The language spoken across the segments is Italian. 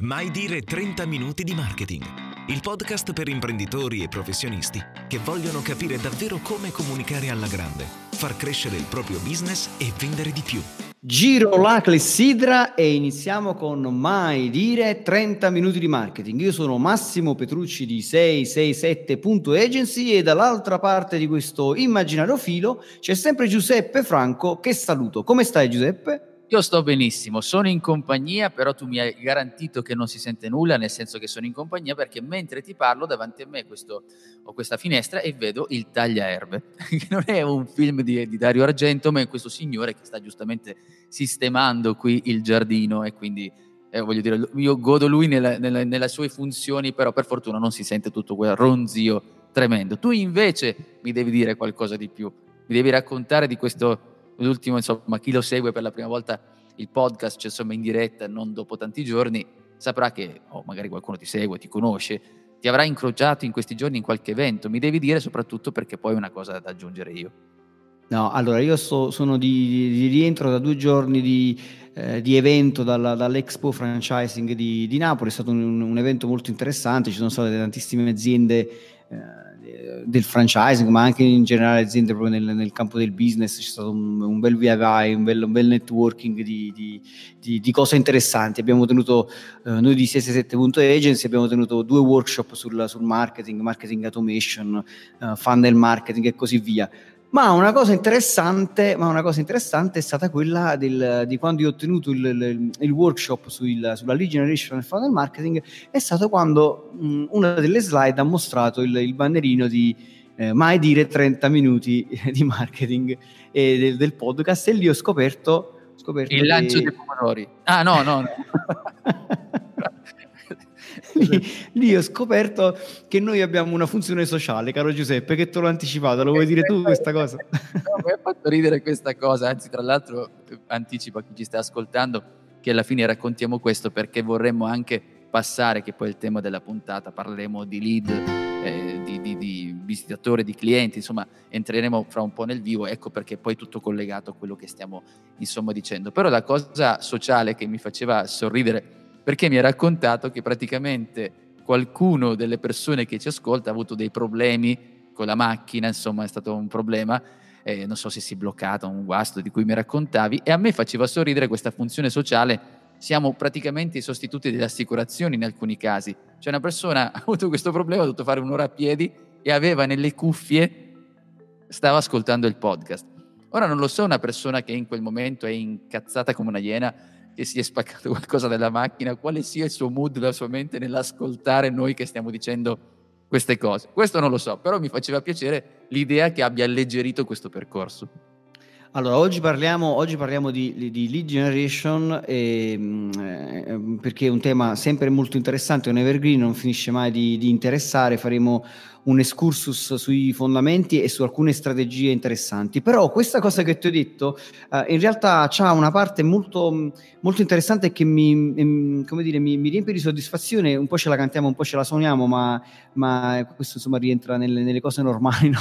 Mai dire 30 minuti di marketing. Il podcast per imprenditori e professionisti che vogliono capire davvero come comunicare alla grande, far crescere il proprio business e vendere di più. Giro la clessidra e iniziamo con Mai dire 30 minuti di marketing. Io sono Massimo Petrucci di 667.agency e dall'altra parte di questo immaginario filo c'è sempre Giuseppe Franco che saluto. Come stai Giuseppe? Io sto benissimo, sono in compagnia, però tu mi hai garantito che non si sente nulla, nel senso che sono in compagnia perché mentre ti parlo davanti a me questo, ho questa finestra e vedo il tagliaerbe, che non è un film di, di, Dario Argento, ma è questo signore che sta giustamente sistemando qui il giardino e quindi eh, voglio dire, io godo lui nella, nella, nelle sue funzioni, però per fortuna non si sente tutto quel ronzio tremendo. Tu invece mi devi dire qualcosa di più, mi devi raccontare di questo l'ultimo, insomma, chi lo segue per la prima volta il podcast, cioè insomma in diretta, non dopo tanti giorni, saprà che, oh, magari qualcuno ti segue, ti conosce, ti avrà incrociato in questi giorni in qualche evento. Mi devi dire soprattutto perché poi è una cosa da aggiungere io. No, allora io sto, sono di, di, rientro da due giorni di, eh, di evento dalla, dall'Expo Franchising di, di, Napoli, è stato un, un, evento molto interessante, ci sono state tantissime aziende eh, del franchising, ma anche in generale aziende proprio nel, nel campo del business, c'è stato un, un bel via vai, un bel, un bel networking di, di, di, di, cose interessanti. Abbiamo tenuto, eh, noi di 67.agency abbiamo tenuto due workshop sul, sul marketing, marketing automation, uh, funnel marketing e così via. Ma una cosa interessante, una cosa interessante è stata quella del, di quando io ho tenuto il, il, il workshop sul, sulla lead generation e funnel marketing, è stato quando mh, una delle slide ha mostrato il, il bannerino di eh, mai dire 30 minuti di marketing e del, del podcast e lì ho scoperto, scoperto il lancio dei pomodori. Ah no, no, no. lì, lì, ho scoperto che noi abbiamo una funzione sociale, caro Giuseppe, che te l'ho anticipato, lo vuoi dire tu questa cosa? No, mi ha fatto ridere questa cosa, anzi tra l'altro anticipo a chi ci sta ascoltando che alla fine raccontiamo questo perché vorremmo anche passare, che poi è il tema della puntata, parleremo di lead, eh, di, di, di visitatori, di clienti, insomma entreremo fra un po' nel vivo, ecco perché poi è tutto collegato a quello che stiamo insomma dicendo. Però la cosa sociale che mi faceva sorridere perché mi ha raccontato che praticamente qualcuno delle persone che ci ascolta ha avuto dei problemi con la macchina, insomma è stato un problema, eh, non so se si è bloccato, un guasto di cui mi raccontavi, e a me faceva sorridere questa funzione sociale. Siamo praticamente i sostituti delle assicurazioni in alcuni casi. Cioè una persona ha avuto questo problema, ha dovuto fare un'ora a piedi e aveva nelle cuffie, stava ascoltando il podcast. Ora non lo so una persona che in quel momento è incazzata come una iena, che si è spaccato qualcosa della macchina, quale sia il suo mood, la sua mente nell'ascoltare noi che stiamo dicendo queste cose. Questo non lo so, però mi faceva piacere l'idea che abbia alleggerito questo percorso. Allora, oggi parliamo, oggi parliamo di, di, lead generation e, mm, eh, perché è un tema sempre molto interessante, un evergreen, non finisce mai di, di interessare, faremo un excursus sui fondamenti e su alcune strategie interessanti. Però questa cosa che ti ho detto eh, in realtà ha una parte molto, molto interessante che mi, come dire, mi, mi, riempie di soddisfazione, un po' ce la cantiamo, un po' ce la suoniamo, ma, ma questo insomma rientra nelle, nelle cose normali, no?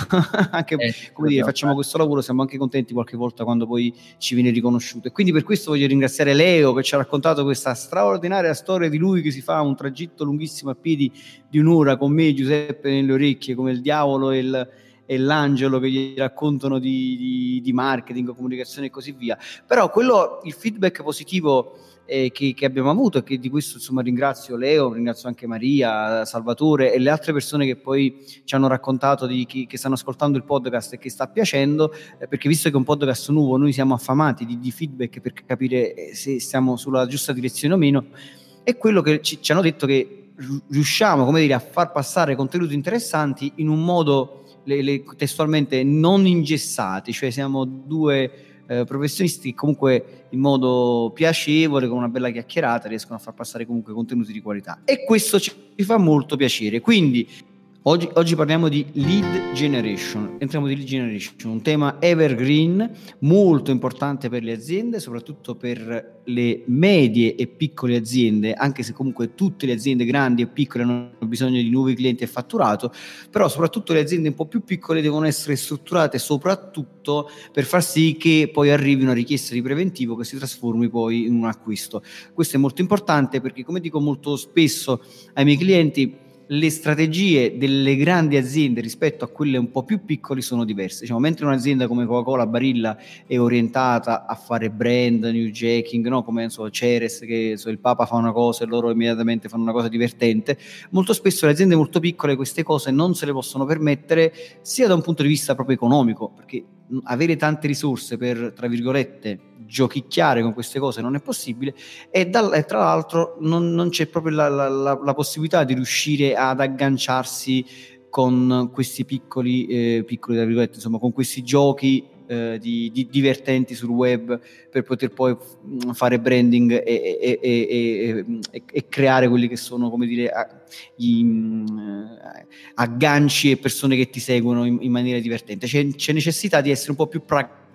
anche eh, come dire, facciamo questo lavoro, siamo anche contenti qualche volta quando poi ci viene riconosciuto. E quindi per questo voglio ringraziare Leo che ci ha raccontato questa straordinaria storia di lui che si fa un tragitto lunghissimo a piedi di un'ora con me, Giuseppe, nelle orecchie orecchie come il diavolo e, il, e l'angelo che gli raccontano di, di, di, marketing, comunicazione e così via. Però quello, il feedback positivo eh, che, che, abbiamo avuto e che di questo insomma ringrazio Leo, ringrazio anche Maria, Salvatore e le altre persone che poi ci hanno raccontato di chi, che stanno ascoltando il podcast e che sta piacendo, eh, perché visto che è un podcast nuovo noi siamo affamati di, di feedback per capire eh, se stiamo sulla giusta direzione o meno, è quello che ci, ci hanno detto che riusciamo come dire, a far passare contenuti interessanti in un modo le, le, testualmente non ingessati, cioè siamo due eh, professionisti che comunque in modo piacevole, con una bella chiacchierata, riescono a far passare comunque contenuti di qualità. E questo ci fa molto piacere. Quindi Oggi, oggi, parliamo di lead generation, entriamo di lead generation, un tema evergreen molto importante per le aziende, soprattutto per le medie e piccole aziende, anche se comunque tutte le aziende grandi e piccole hanno bisogno di nuovi clienti e fatturato, però soprattutto le aziende un po' più piccole devono essere strutturate soprattutto per far sì che poi arrivi una richiesta di preventivo che si trasformi poi in un acquisto. Questo è molto importante perché come dico molto spesso ai miei clienti, le strategie delle grandi aziende rispetto a quelle un po' più piccole sono diverse. Diciamo, mentre un'azienda come Coca-Cola Barilla è orientata a fare brand, new jacking, no? come so, Ceres, che so, il Papa fa una cosa e loro immediatamente fanno una cosa divertente, molto spesso le aziende molto piccole queste cose non se le possono permettere sia da un punto di vista proprio economico, perché avere tante risorse per, tra virgolette, giochicchiare con queste cose non è possibile e, dal, e tra l'altro non, non c'è proprio la, la, la, la, possibilità di riuscire ad agganciarsi con questi piccoli, eh, piccoli insomma, con questi giochi eh, di, di, divertenti sul web per poter poi mm, fare branding e, e, e, e creare quelli che sono, come dire, gli mm, agganci e persone che ti seguono in, in maniera divertente. C'è, c'è, necessità di essere un po' più pragmatici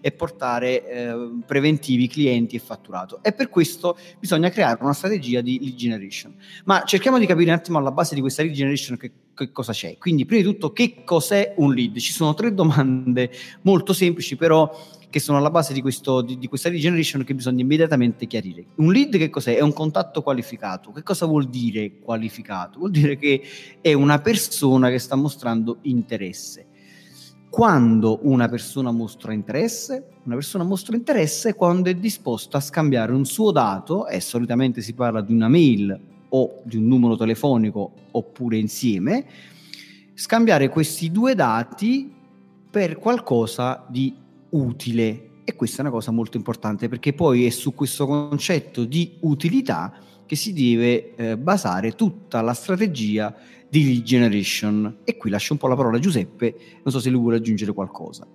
e portare eh, preventivi clienti e fatturato. E per questo bisogna creare una strategia di lead generation. Ma cerchiamo di capire un attimo alla base di questa lead generation che che cosa c'è. Quindi, prima di tutto, che cos'è un lead? Ci sono tre domande molto semplici, però che sono alla base di, questo, di, di questa lead generation che bisogna immediatamente chiarire. Un lead che cos'è? È un contatto qualificato. Che cosa vuol dire qualificato? Vuol dire che è una persona che sta mostrando interesse. Quando una persona mostra interesse? Una persona mostra interesse quando è disposta a scambiare un suo dato, e solitamente si parla di una mail o di un numero telefonico oppure insieme, scambiare questi due dati per qualcosa di utile. E questa è una cosa molto importante perché poi è su questo concetto di utilità che si deve eh, basare tutta la strategia di lead generation. E qui lascio un po' la parola a Giuseppe, non so se lui vuole aggiungere qualcosa.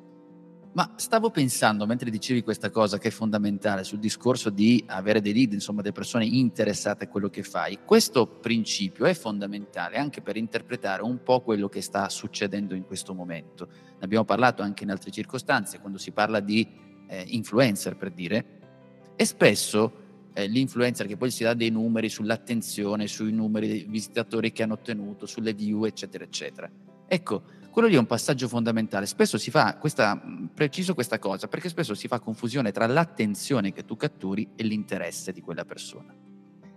Ma stavo pensando, mentre dicevi questa cosa che è fondamentale sul discorso di avere dei lead, insomma, delle persone interessate a quello che fai, questo principio è fondamentale anche per interpretare un po' quello che sta succedendo in questo momento. Ne abbiamo parlato anche in altre circostanze, quando si parla di eh, influencer, per dire, e spesso eh, l'influencer che poi si dà dei numeri sull'attenzione, sui numeri dei visitatori che hanno ottenuto, sulle view, eccetera, eccetera. Ecco, quello lì è un passaggio fondamentale. Spesso si fa questa, preciso questa cosa, perché spesso si fa confusione tra l'attenzione che tu catturi e l'interesse di quella persona.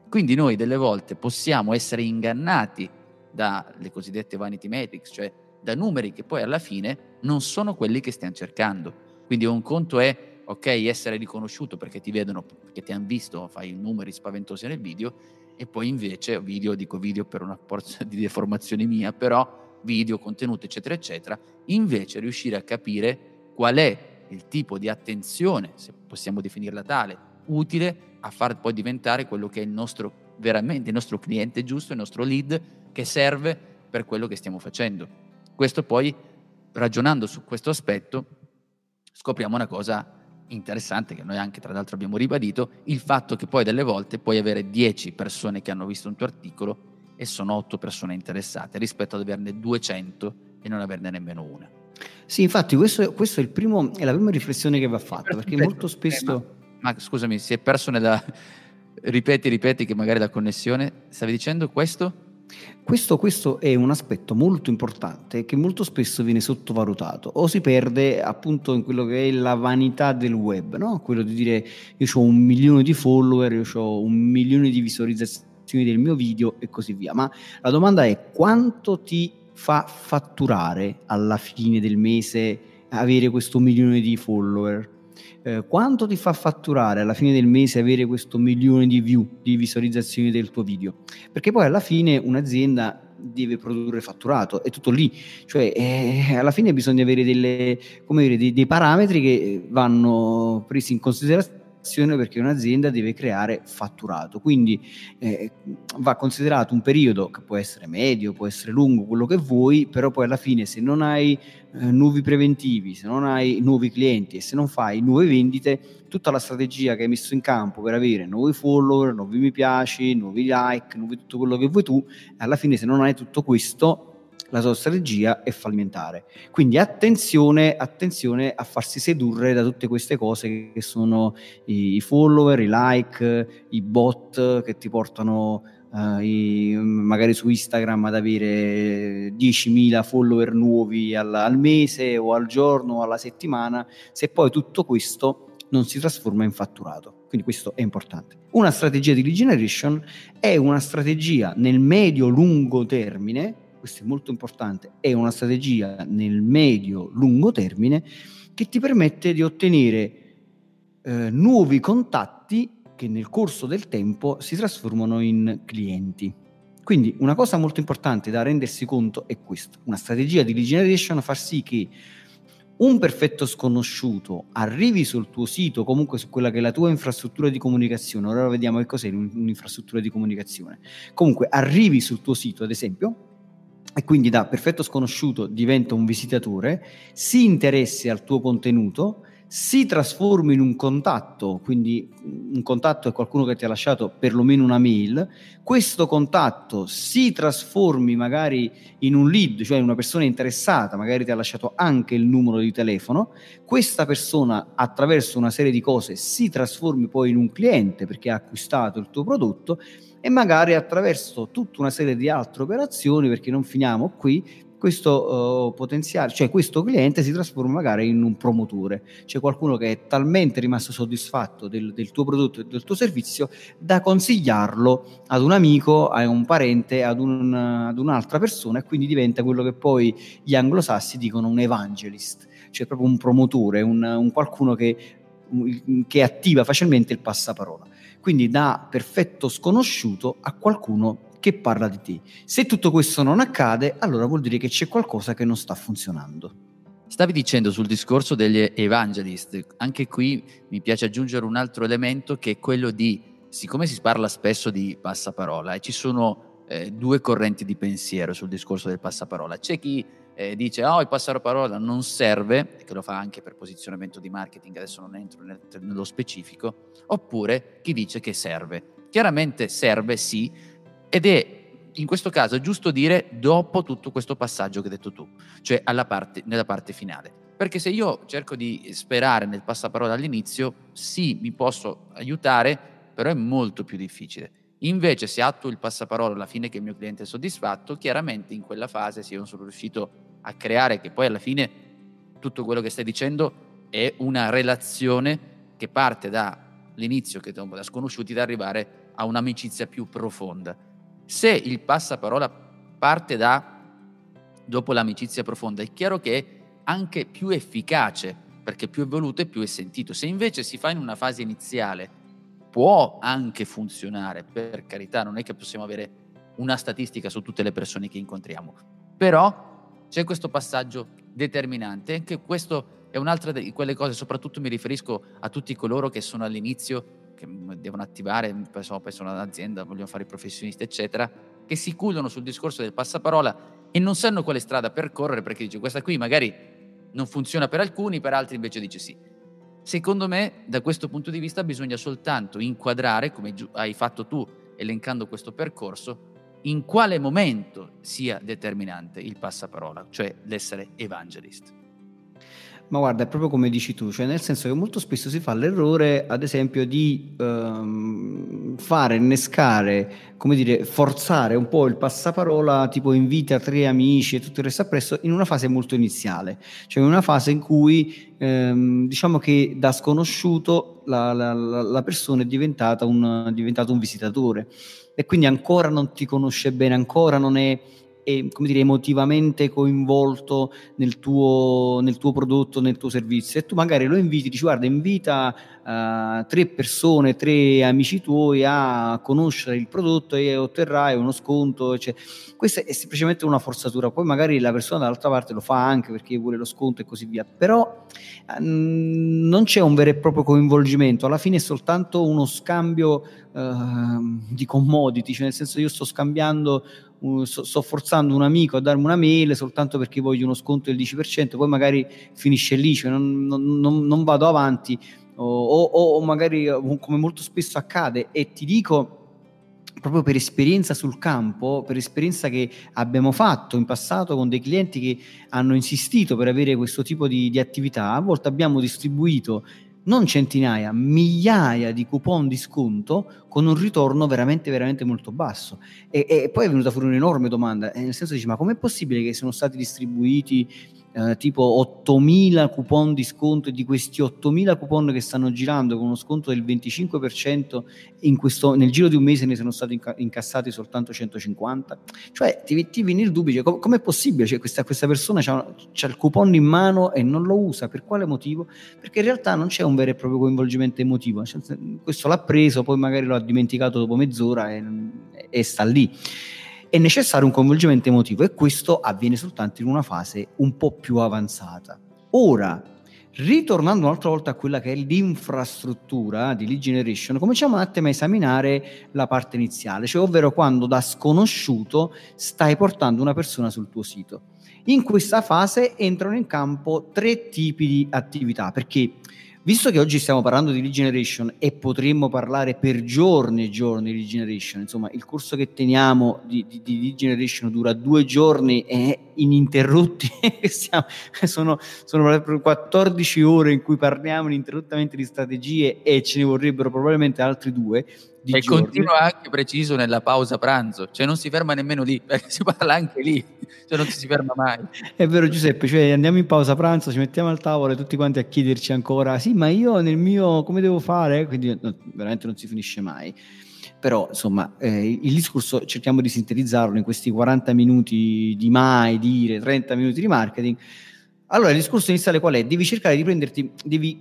Quindi noi delle volte possiamo essere ingannati dalle cosiddette vanity metrics, cioè da numeri che poi alla fine non sono quelli che stiamo cercando. Quindi un conto è, ok, essere riconosciuto perché ti vedono, perché ti hanno visto, fai numeri spaventosi nel video, e poi invece, video, dico video per una porzione di deformazione mia, però video, contenuti, eccetera, eccetera, invece riuscire a capire qual è il tipo di attenzione, se possiamo definirla tale, utile a far poi diventare quello che è il nostro veramente il nostro cliente giusto, il nostro lead che serve per quello che stiamo facendo. Questo poi, ragionando su questo aspetto, scopriamo una cosa interessante che noi anche tra l'altro abbiamo ribadito, il fatto che poi delle volte puoi avere 10 persone che hanno visto un tuo articolo e sono 8 persone interessate rispetto ad averne 200 e non averne nemmeno una. Sì, infatti questo, questo è, primo, è, la prima riflessione che va fatta, perché molto spesso... Eh, ma, ma, scusami, si è perso nella... ripeti, ripeti che magari la connessione... Stavi dicendo questo? Questo, questo, è un aspetto molto importante che molto spesso viene sottovalutato o si perde appunto in quello che è la vanità del web, no? quello di dire io ho un milione di follower, io ho un milione di visualizzazioni del mio video e così via. Ma la domanda è quanto ti fa fatturare alla fine del mese avere questo milione di follower? Eh, quanto ti fa fatturare alla fine del mese avere questo milione di view, di visualizzazioni del tuo video? Perché poi alla fine un'azienda deve produrre fatturato, è tutto lì, cioè eh, alla fine bisogna avere delle, dire, dei, dei parametri che vanno presi in considerazione perché un'azienda deve creare fatturato. Quindi eh, va considerato un periodo che può essere medio, può essere lungo, quello che vuoi, però poi alla fine se non hai eh, nuovi preventivi, se non hai nuovi clienti e se non fai nuove vendite, tutta la strategia che hai messo in campo per avere nuovi follower, nuovi mi piaci, nuovi like, nuovi tutto quello che vuoi tu, alla fine se non hai tutto questo la tua strategia è fallimentare. Quindi attenzione, attenzione a farsi sedurre da tutte queste cose che sono i follower, i like, i bot che ti portano uh, i, magari su Instagram ad avere 10.000 follower nuovi al, al mese o al giorno o alla settimana, se poi tutto questo non si trasforma in fatturato. Quindi questo è importante. Una strategia di lead generation è una strategia nel medio-lungo termine, questo è molto importante, è una strategia nel medio-lungo termine che ti permette di ottenere eh, nuovi contatti che nel corso del tempo si trasformano in clienti. Quindi una cosa molto importante da rendersi conto è questa, una strategia di lead generation far sì che un perfetto sconosciuto arrivi sul tuo sito, comunque su quella che è la tua infrastruttura di comunicazione, ora vediamo che cos'è un'infrastruttura di comunicazione, comunque arrivi sul tuo sito ad esempio e quindi da perfetto sconosciuto diventa un visitatore, si interessi al tuo contenuto, si trasforma in un contatto, quindi un contatto è qualcuno che ti ha lasciato perlomeno una mail, questo contatto si trasformi magari in un lead, cioè in una persona interessata, magari ti ha lasciato anche il numero di telefono, questa persona attraverso una serie di cose si trasformi poi in un cliente perché ha acquistato il tuo prodotto e magari attraverso tutta una serie di altre operazioni, perché non finiamo qui, questo uh, potenziale, cioè questo cliente si trasforma magari in un promotore, c'è qualcuno che è talmente rimasto soddisfatto del, del, tuo prodotto e del tuo servizio da consigliarlo ad un amico, a un parente, ad, un, ad un'altra persona e quindi diventa quello che poi gli anglosassi dicono un evangelist, cioè proprio un promotore, un, un qualcuno che, che attiva facilmente il passaparola. Quindi da perfetto sconosciuto a qualcuno che parla di te. Se tutto questo non accade, allora vuol dire che c'è qualcosa che non sta funzionando. Stavi dicendo sul discorso degli evangelist, anche qui mi piace aggiungere un altro elemento che è quello di, siccome si parla spesso di passaparola e ci sono eh, due correnti di pensiero sul discorso del passaparola, c'è chi eh, dice oh il passaparola non serve, che lo fa anche per posizionamento di marketing, adesso non entro nello specifico, oppure chi dice che serve. Chiaramente serve sì, ed è in questo caso giusto dire dopo tutto questo passaggio che hai detto tu, cioè parte, nella parte finale. Perché se io cerco di sperare nel passaparola all'inizio, sì, mi posso aiutare, però è molto più difficile. Invece, se attuo il passaparola alla fine che il mio cliente è soddisfatto, chiaramente in quella fase, se io non sono riuscito a creare, che poi alla fine tutto quello che stai dicendo è una relazione che parte dall'inizio, che da sconosciuti, da arrivare a un'amicizia più profonda. Se il passaparola parte da dopo l'amicizia profonda, è chiaro che è anche più efficace perché più è voluto e più è sentito. Se invece si fa in una fase iniziale, può anche funzionare, per carità, non è che possiamo avere una statistica su tutte le persone che incontriamo, però c'è questo passaggio determinante, anche questo è un'altra di quelle cose, soprattutto mi riferisco a tutti coloro che sono all'inizio che devono attivare, penso, penso un'azienda, vogliono fare i professionisti, eccetera, che si cullano sul discorso del passaparola e non sanno quale strada percorrere perché dice questa qui magari non funziona per alcuni, per altri invece dice sì. Secondo me, da questo punto di vista, bisogna soltanto inquadrare, come hai fatto tu elencando questo percorso, in quale momento sia determinante il passaparola, cioè l'essere evangelist. Ma guarda, è proprio come dici tu, cioè nel senso che molto spesso si fa l'errore, ad esempio, di ehm, fare innescare, come dire, forzare un po' il passaparola, tipo invita tre amici e tutto il resto appresso, in una fase molto iniziale, cioè in una fase in cui ehm, diciamo che da sconosciuto la, la, la persona è diventata un, è diventato un visitatore e quindi ancora non ti conosce bene, ancora non è è, come dire, emotivamente coinvolto nel tuo, nel tuo prodotto, nel tuo servizio. E tu magari lo inviti, dici guarda invita uh, tre persone, tre amici tuoi a conoscere il prodotto e otterrai uno sconto. Cioè, questa è semplicemente una forzatura, poi magari la persona dall'altra parte lo fa anche perché vuole lo sconto e così via, però um, non c'è un vero e proprio coinvolgimento, alla fine è soltanto uno scambio uh, di commodity, cioè nel senso io sto scambiando sto, sto, forzando un amico a darmi una mail soltanto perché voglio uno sconto del 10%, poi magari finisce lì, cioè non, non, non, vado avanti. O, o, o magari come molto spesso accade e ti dico proprio per esperienza sul campo, per esperienza che abbiamo fatto in passato con dei clienti che hanno insistito per avere questo tipo di, di attività, a volte abbiamo distribuito non centinaia, migliaia di coupon di sconto con un ritorno veramente, veramente molto basso. E, e poi è venuta fuori un'enorme domanda, nel senso dice, ma com'è possibile che sono stati distribuiti eh, tipo 8.000 coupon di sconto e di questi 8.000 coupon che stanno girando con uno sconto del 25% in questo, nel giro di un mese ne sono stati incassati soltanto 150 cioè ti, ti viene il dubbio cioè, com- com'è possibile? Cioè, questa, questa, persona ha il coupon in mano e non lo usa? Per quale motivo? perché in realtà non c'è un vero e proprio coinvolgimento emotivo cioè, questo l'ha preso poi magari lo ha dimenticato dopo mezz'ora e, e sta lì è necessario un coinvolgimento emotivo e questo avviene soltanto in una fase un po' più avanzata. Ora, ritornando un'altra volta a quella che è l'infrastruttura di lead generation, cominciamo un attimo a esaminare la parte iniziale, cioè ovvero quando da sconosciuto stai portando una persona sul tuo sito. In questa fase entrano in campo tre tipi di attività, perché Visto che oggi stiamo parlando di regeneration e potremmo parlare per giorni e giorni di regeneration, insomma il corso che teniamo di, di, di regeneration dura due giorni e ininterrotti, sono, sono 14 ore in cui parliamo ininterrottamente di strategie e ce ne vorrebbero probabilmente altri due. e giorni. continua anche preciso nella pausa pranzo, cioè non si ferma nemmeno lì, perché si parla anche lì cioè non ci si ferma mai. È vero Giuseppe, cioè andiamo in pausa pranzo, ci mettiamo al tavolo e tutti quanti a chiederci ancora, sì ma io nel mio come devo fare? Quindi no, veramente non si finisce mai. Però insomma eh, il discorso cerchiamo di sintetizzarlo in questi 40 minuti di mai dire, 30 minuti di marketing. Allora il discorso iniziale qual è? Devi cercare di prenderti, devi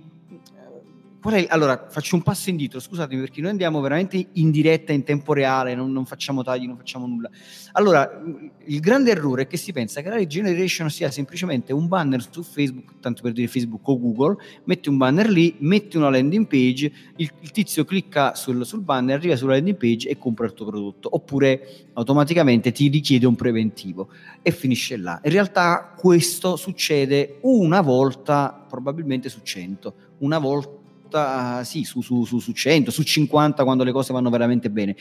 è, allora, faccio un passo indietro, scusatemi perché noi andiamo veramente in diretta, in tempo reale, non, non, facciamo tagli, non facciamo nulla. Allora, il grande errore è che si pensa che la regeneration sia semplicemente un banner su Facebook, tanto per dire Facebook o Google, metti un banner lì, metti una landing page, il, il tizio clicca sul, sul, banner, arriva sulla landing page e compra il tuo prodotto, oppure automaticamente ti richiede un preventivo e finisce là. In realtà questo succede una volta, probabilmente su 100, una volta volta sì, su, su, su, su 100, su 50 quando le cose vanno veramente bene.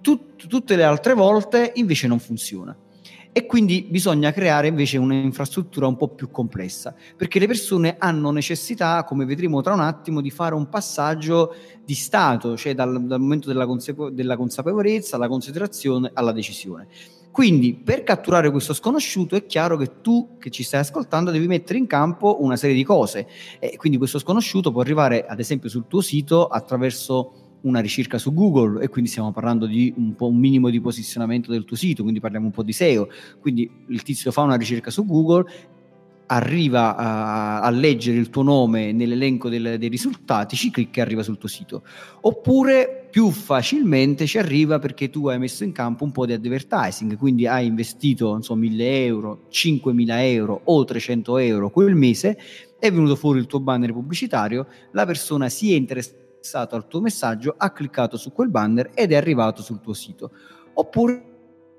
Tut, tutte le altre volte invece non funziona. E quindi bisogna creare invece un'infrastruttura un po' più complessa, perché le persone hanno necessità, come vedremo tra un attimo, di fare un passaggio di stato, cioè dal, dal momento della, consapevo- della consapevolezza alla considerazione alla decisione. Quindi per catturare questo sconosciuto è chiaro che tu che ci stai ascoltando devi mettere in campo una serie di cose e quindi questo sconosciuto può arrivare ad esempio sul tuo sito attraverso una ricerca su Google e quindi stiamo parlando di un, un minimo di posizionamento del tuo sito, quindi parliamo un po' di SEO, quindi il tizio fa una ricerca su Google arriva a, a, leggere il tuo nome nell'elenco del, dei risultati, ci clicca e arriva sul tuo sito. Oppure più facilmente ci arriva perché tu hai messo in campo un po' di advertising, quindi hai investito so, 1000 euro, 5000 euro o 300 euro quel mese, è venuto fuori il tuo banner pubblicitario, la persona si è interessato al tuo messaggio, ha cliccato su quel banner ed è arrivato sul tuo sito. Oppure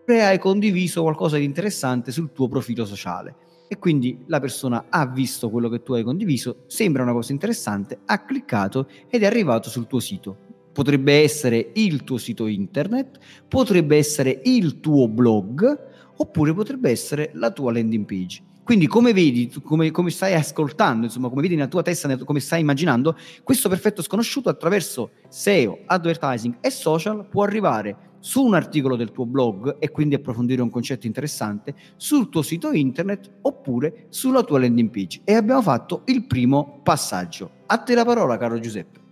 hai condiviso qualcosa di interessante sul tuo profilo sociale e quindi la persona ha visto quello che tu hai condiviso, sembra una cosa interessante, ha cliccato ed è arrivato sul tuo sito. Potrebbe essere il tuo sito internet, potrebbe essere il tuo blog, oppure potrebbe essere la tua landing page. Quindi come vedi, come, come, stai ascoltando, insomma, come vedi nella tua testa, come stai immaginando, questo perfetto sconosciuto attraverso SEO, advertising e social può arrivare su un articolo del tuo blog e quindi approfondire un concetto interessante, sul tuo sito internet oppure sulla tua landing page. E abbiamo fatto il primo passaggio. A te la parola, caro Giuseppe.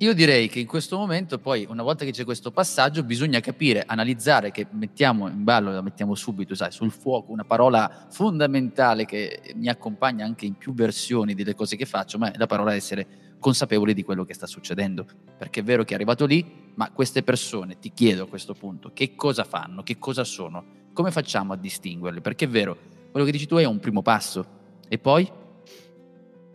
Io direi che in questo momento, poi, una volta che c'è questo passaggio, bisogna capire, analizzare, che mettiamo in ballo, la mettiamo subito, sai, sul fuoco, una parola fondamentale che mi accompagna anche in più versioni delle cose che faccio, ma è la parola essere consapevoli di quello che sta succedendo. Perché è vero che è arrivato lì, ma queste persone, ti chiedo a questo punto, che cosa fanno, che cosa sono, come facciamo a distinguerle? Perché è vero, quello che dici tu è un primo passo. E poi?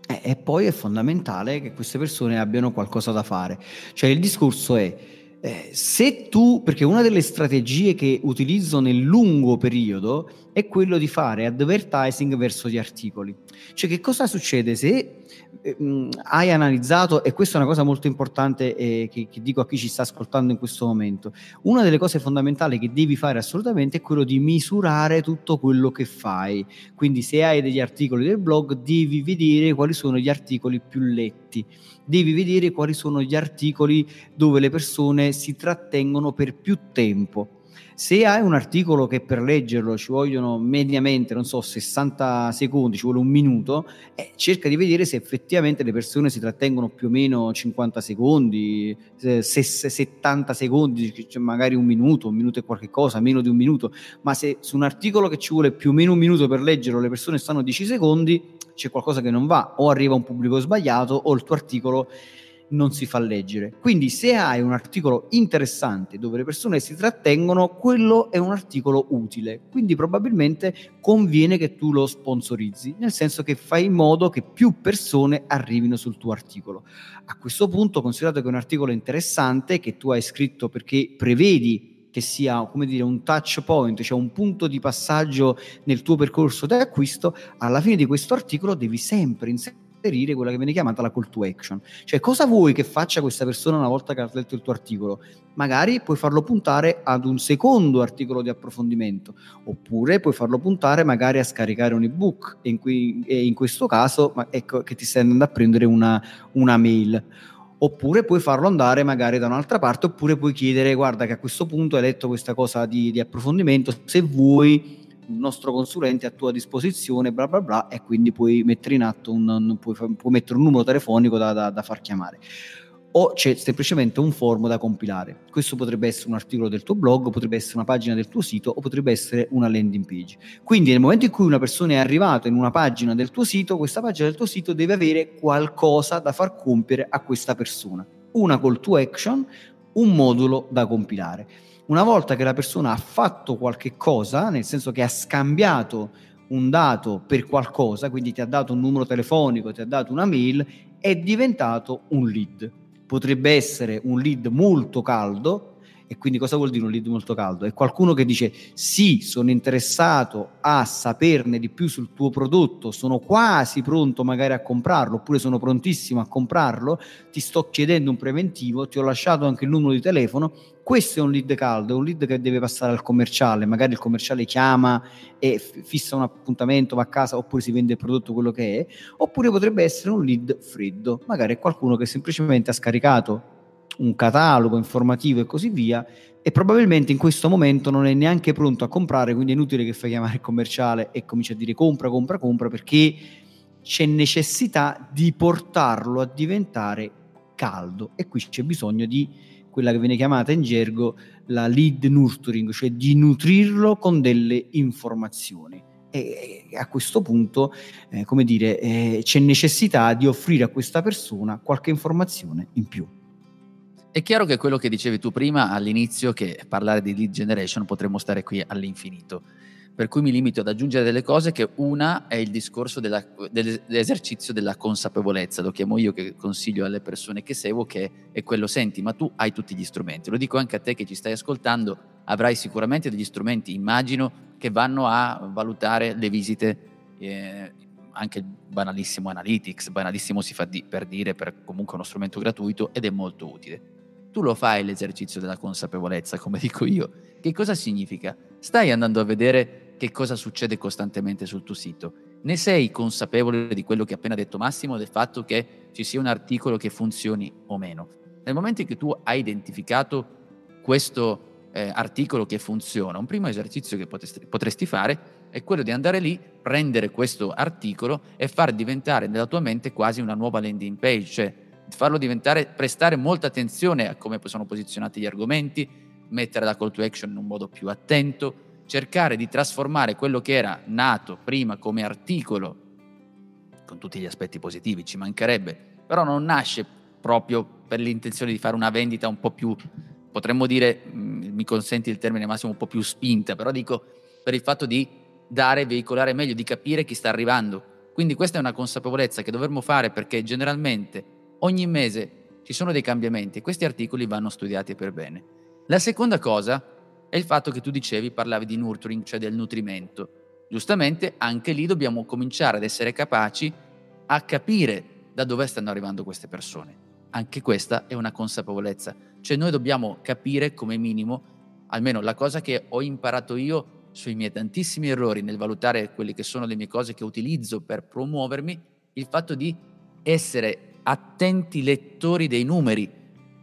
Eh, e poi è fondamentale che queste persone abbiano qualcosa da fare. Cioè il discorso è, eh, se tu, perché una delle strategie che utilizzo nel lungo periodo è quello di fare advertising verso gli articoli. Cioè che cosa succede se eh, hai analizzato, e questa è una cosa molto importante eh, che, che, dico a chi ci sta ascoltando in questo momento, una delle cose fondamentali che devi fare assolutamente è quello di misurare tutto quello che fai. Quindi se hai degli articoli del blog devi vedere quali sono gli articoli più letti, devi vedere quali sono gli articoli dove le persone si trattengono per più tempo se hai un articolo che per leggerlo ci vogliono mediamente, non so, 60 secondi, ci vuole un minuto, eh, cerca di vedere se effettivamente le persone si trattengono più o meno 50 secondi, 70 secondi, cioè magari un minuto, un minuto e qualche cosa, meno di un minuto, ma se su un articolo che ci vuole più o meno un minuto per leggerlo le persone stanno 10 secondi, c'è qualcosa che non va, o arriva un pubblico sbagliato o il tuo articolo non si fa leggere. Quindi se hai un articolo interessante dove le persone si trattengono, quello è un articolo utile. Quindi probabilmente conviene che tu lo sponsorizzi, nel senso che fai in modo che più persone arrivino sul tuo articolo. A questo punto, considerato che è un articolo interessante che tu hai scritto perché prevedi che sia come dire un touch point, cioè un punto di passaggio nel tuo percorso di acquisto, alla fine di questo articolo devi sempre inserire inserire quella che viene chiamata la call to action. Cioè, cosa vuoi che faccia questa persona una volta che ha letto il tuo articolo? Magari puoi farlo puntare ad un secondo articolo di approfondimento, oppure puoi farlo puntare magari a scaricare un ebook, in, cui, e in questo caso ecco che ti stai andando a prendere una, una mail oppure puoi farlo andare magari da un'altra parte, oppure puoi chiedere, guarda che a questo punto hai letto questa cosa di, di approfondimento, se vuoi un nostro consulente a tua disposizione, bla bla bla, e quindi puoi mettere in atto un, puoi, puoi, mettere un numero telefonico da, da, da far chiamare o c'è semplicemente un form da compilare. Questo potrebbe essere un articolo del tuo blog, potrebbe essere una pagina del tuo sito o potrebbe essere una landing page. Quindi nel momento in cui una persona è arrivata in una pagina del tuo sito, questa pagina del tuo sito deve avere qualcosa da far compiere a questa persona. Una call to action, un modulo da compilare una volta che la persona ha fatto qualche cosa, nel senso che ha scambiato un dato per qualcosa, quindi ti ha dato un numero telefonico, ti ha dato una mail, è diventato un lead. Potrebbe essere un lead molto caldo, e quindi cosa vuol dire un lead molto caldo? È qualcuno che dice sì, sono interessato a saperne di più sul tuo prodotto, sono quasi pronto magari a comprarlo, oppure sono prontissimo a comprarlo, ti sto chiedendo un preventivo, ti ho lasciato anche il numero di telefono, questo è un lead caldo, è un lead che deve passare al commerciale, magari il commerciale chiama e fissa un appuntamento, va a casa oppure si vende il prodotto quello che è, oppure potrebbe essere un lead freddo, magari è qualcuno che semplicemente ha scaricato un catalogo informativo e così via e probabilmente in questo momento non è neanche pronto a comprare, quindi è inutile che fai chiamare il commerciale e cominci a dire compra, compra, compra perché c'è necessità di portarlo a diventare caldo e qui c'è bisogno di quella che viene chiamata in gergo la lead nurturing, cioè di nutrirlo con delle informazioni. E a questo punto, eh, come dire, eh, c'è necessità di offrire a questa persona qualche informazione in più. È chiaro che quello che dicevi tu prima all'inizio, che parlare di lead generation potremmo stare qui all'infinito, per cui mi limito ad aggiungere delle cose che una è il discorso della, dell'esercizio della consapevolezza, lo chiamo io che consiglio alle persone che seguo, che è quello, senti, ma tu hai tutti gli strumenti, lo dico anche a te che ci stai ascoltando, avrai sicuramente degli strumenti, immagino, che vanno a valutare le visite. Eh, anche banalissimo Analytics, banalissimo si fa di, per dire, per comunque uno strumento gratuito ed è molto utile tu lo fai l'esercizio della consapevolezza, come dico io. Che cosa significa? Stai andando a vedere che cosa succede costantemente sul tuo sito. Ne sei consapevole di quello che ha appena detto Massimo, del fatto che ci sia un articolo che funzioni o meno. Nel momento in cui tu hai identificato questo eh, articolo che funziona, un primo esercizio che potresti, potresti fare è quello di andare lì, prendere questo articolo e far diventare nella tua mente quasi una nuova landing page, cioè farlo diventare, prestare molta attenzione a come sono posizionati gli argomenti, mettere la call to action in un modo più attento, cercare di trasformare quello che era nato prima come articolo, con tutti gli aspetti positivi, ci mancherebbe, però non nasce proprio per l'intenzione di fare una vendita un po' più, potremmo dire, mm, mi consenti il termine massimo, un po' più spinta, però dico per il fatto di dare, veicolare meglio, di capire chi sta arrivando. Quindi questa è una consapevolezza che dovremmo fare perché generalmente ogni mese ci sono dei cambiamenti e questi articoli vanno studiati per bene. La seconda cosa è il fatto che tu dicevi, parlavi di nurturing, cioè del nutrimento. Giustamente anche lì dobbiamo cominciare ad essere capaci a capire da dove stanno arrivando queste persone. Anche questa è una consapevolezza, cioè noi dobbiamo capire come minimo, almeno la cosa che ho imparato io sui miei tantissimi errori nel valutare quelle che sono le mie cose che utilizzo per promuovermi, il fatto di essere attenti lettori dei numeri.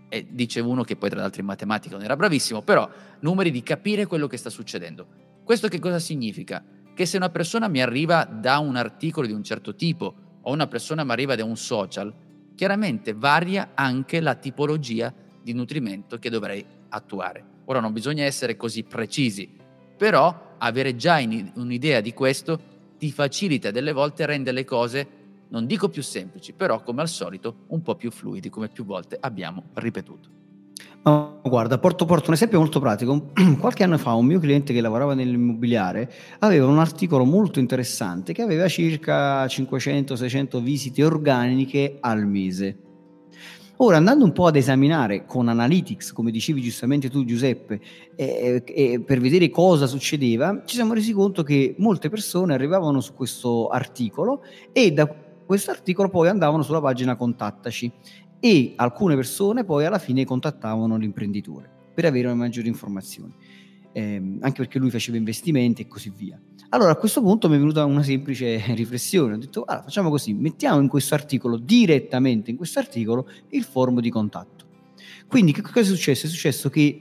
E dice uno che poi tra l'altro in matematica non era bravissimo, però numeri di capire quello che sta succedendo. Questo che cosa significa? Che se una persona mi arriva da un articolo di un certo tipo o una persona mi arriva da un social, chiaramente varia anche la tipologia di nutrimento che dovrei attuare. Ora non bisogna essere così precisi, però avere già in, un'idea di questo ti facilita delle volte rende le cose, non dico più semplici, però come al solito un po' più fluidi, come più volte abbiamo ripetuto. No, guarda, porto, porto, un esempio molto pratico. Qualche anno fa un mio cliente che lavorava nell'immobiliare aveva un articolo molto interessante che aveva circa 500-600 visite organiche al mese. Ora, andando un po' ad esaminare con Analytics, come dicevi giustamente tu Giuseppe, eh, eh, per vedere cosa succedeva, ci siamo resi conto che molte persone arrivavano su questo articolo e da questo articolo poi andavano sulla pagina Contattaci e alcune persone poi alla fine contattavano l'imprenditore per avere maggiori informazioni, eh, anche perché lui faceva investimenti e così via. Allora a questo punto mi è venuta una semplice riflessione, ho detto allora, facciamo così, mettiamo in questo articolo, direttamente in questo articolo, il form di contatto. Quindi che cosa è successo? È successo che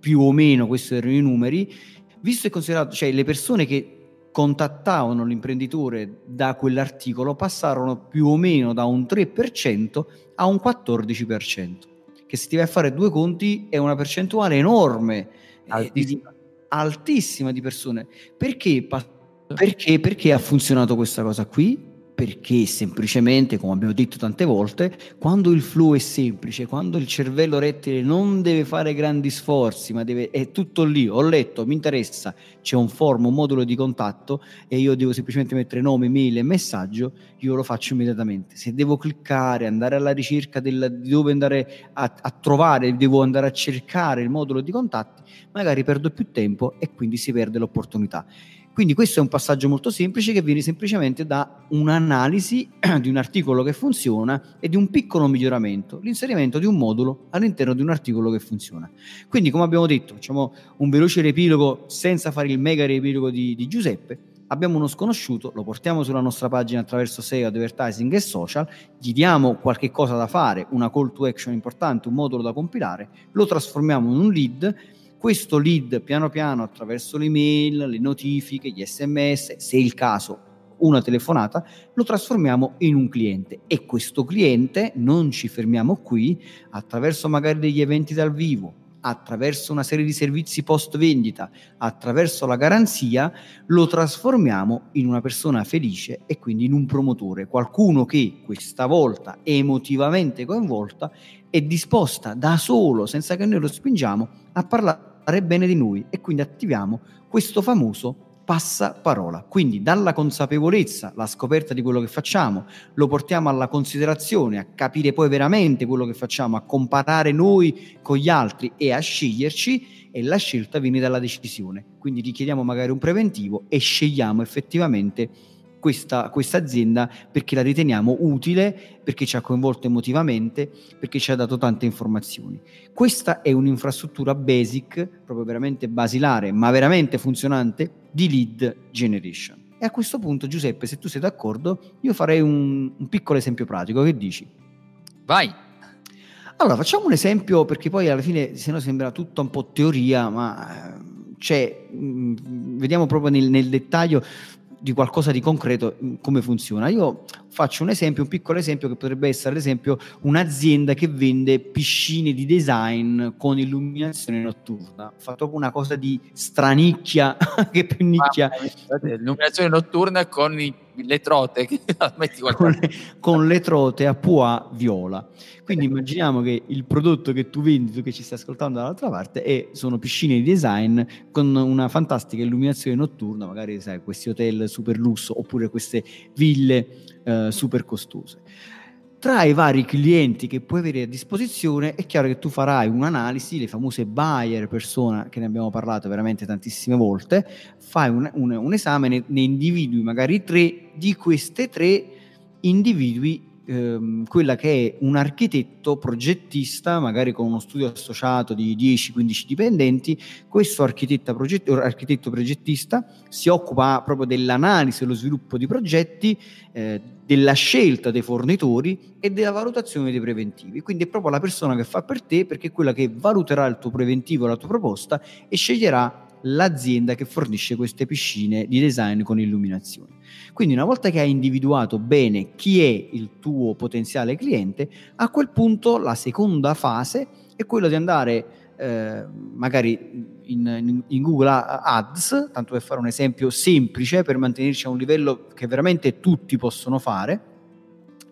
più o meno questi erano i numeri, visto e considerato, cioè le persone che contattavano l'imprenditore da quell'articolo passarono più o meno da un 3% a un 14%, che se ti vai a fare due conti è una percentuale enorme. Altissima altissima di persone. Perché? Perché? Perché ha funzionato questa cosa qui? Perché semplicemente, come abbiamo detto tante volte, quando il flow è semplice, quando il cervello rettile non deve fare grandi sforzi, ma deve, è tutto lì, ho letto, mi interessa, c'è un form, un modulo di contatto e io devo semplicemente mettere nome, mail e messaggio, io lo faccio immediatamente. Se devo cliccare, andare alla ricerca di dove andare a, a trovare, devo andare a cercare il modulo di contatti, magari perdo più tempo e quindi si perde l'opportunità. Quindi questo è un passaggio molto semplice che viene semplicemente da un'analisi di un articolo che funziona e di un piccolo miglioramento, l'inserimento di un modulo all'interno di un articolo che funziona. Quindi come abbiamo detto, facciamo un veloce riepilogo senza fare il mega riepilogo di, di Giuseppe, abbiamo uno sconosciuto, lo portiamo sulla nostra pagina attraverso SEO, advertising e social, gli diamo qualche cosa da fare, una call to action importante, un modulo da compilare, lo trasformiamo in un lead questo lead piano piano attraverso le mail, le notifiche, gli sms, se il caso una telefonata, lo trasformiamo in un cliente. E questo cliente non ci fermiamo qui, attraverso magari degli eventi dal vivo, attraverso una serie di servizi post vendita, attraverso la garanzia, lo trasformiamo in una persona felice e quindi in un promotore, qualcuno che questa volta emotivamente coinvolta è disposta da solo, senza che noi lo spingiamo, a parlare parlare bene di noi e quindi attiviamo questo famoso passaparola. Quindi dalla consapevolezza, la scoperta di quello che facciamo, lo portiamo alla considerazione, a capire poi veramente quello che facciamo, a comparare noi con gli altri e a sceglierci e la scelta viene dalla decisione. Quindi richiediamo magari un preventivo e scegliamo effettivamente questa, questa azienda perché la riteniamo utile, perché ci ha coinvolto emotivamente, perché ci ha dato tante informazioni. Questa è un'infrastruttura basic, proprio veramente basilare, ma veramente funzionante di lead generation. E a questo punto, Giuseppe, se tu sei d'accordo, io farei un, un piccolo esempio pratico. Che dici? Vai! Allora, facciamo un esempio perché poi alla fine, se no sembra tutto un po' teoria, ma c'è, mh, vediamo proprio nel, nel dettaglio di qualcosa di concreto, mm, come funziona. Io faccio un esempio, un piccolo esempio che potrebbe essere ad esempio un'azienda che vende piscine di design con illuminazione notturna. Ho fatto una cosa di stranicchia, che più nicchia. Ah, illuminazione notturna con i, le trote, con, con, le trote a pua viola. Quindi immaginiamo che il prodotto che tu vendi, tu che ci stai ascoltando dall'altra parte, è, sono piscine di design con una fantastica illuminazione notturna, magari sai, questi hotel super lusso oppure queste ville eh, super costose. Tra i vari clienti che puoi avere a disposizione è chiaro che tu farai un'analisi, le famose buyer persona che ne abbiamo parlato veramente tantissime volte, fai un, un, un esame, ne, ne individui magari tre, di queste tre individui ehm, quella che è un architetto progettista, magari con uno studio associato di 10-15 dipendenti, questo architetto, architetto progettista si occupa proprio dell'analisi e dello sviluppo di progetti, eh, della scelta dei fornitori e della valutazione dei preventivi. Quindi è proprio la persona che fa per te perché è quella che valuterà il tuo preventivo, la tua proposta e sceglierà l'azienda che fornisce queste piscine di design con illuminazione. Quindi una volta che hai individuato bene chi è il tuo potenziale cliente, a quel punto la seconda fase è quella di andare eh, magari in, in, Google Ads, tanto per fare un esempio semplice per mantenerci a un livello che veramente tutti possono fare,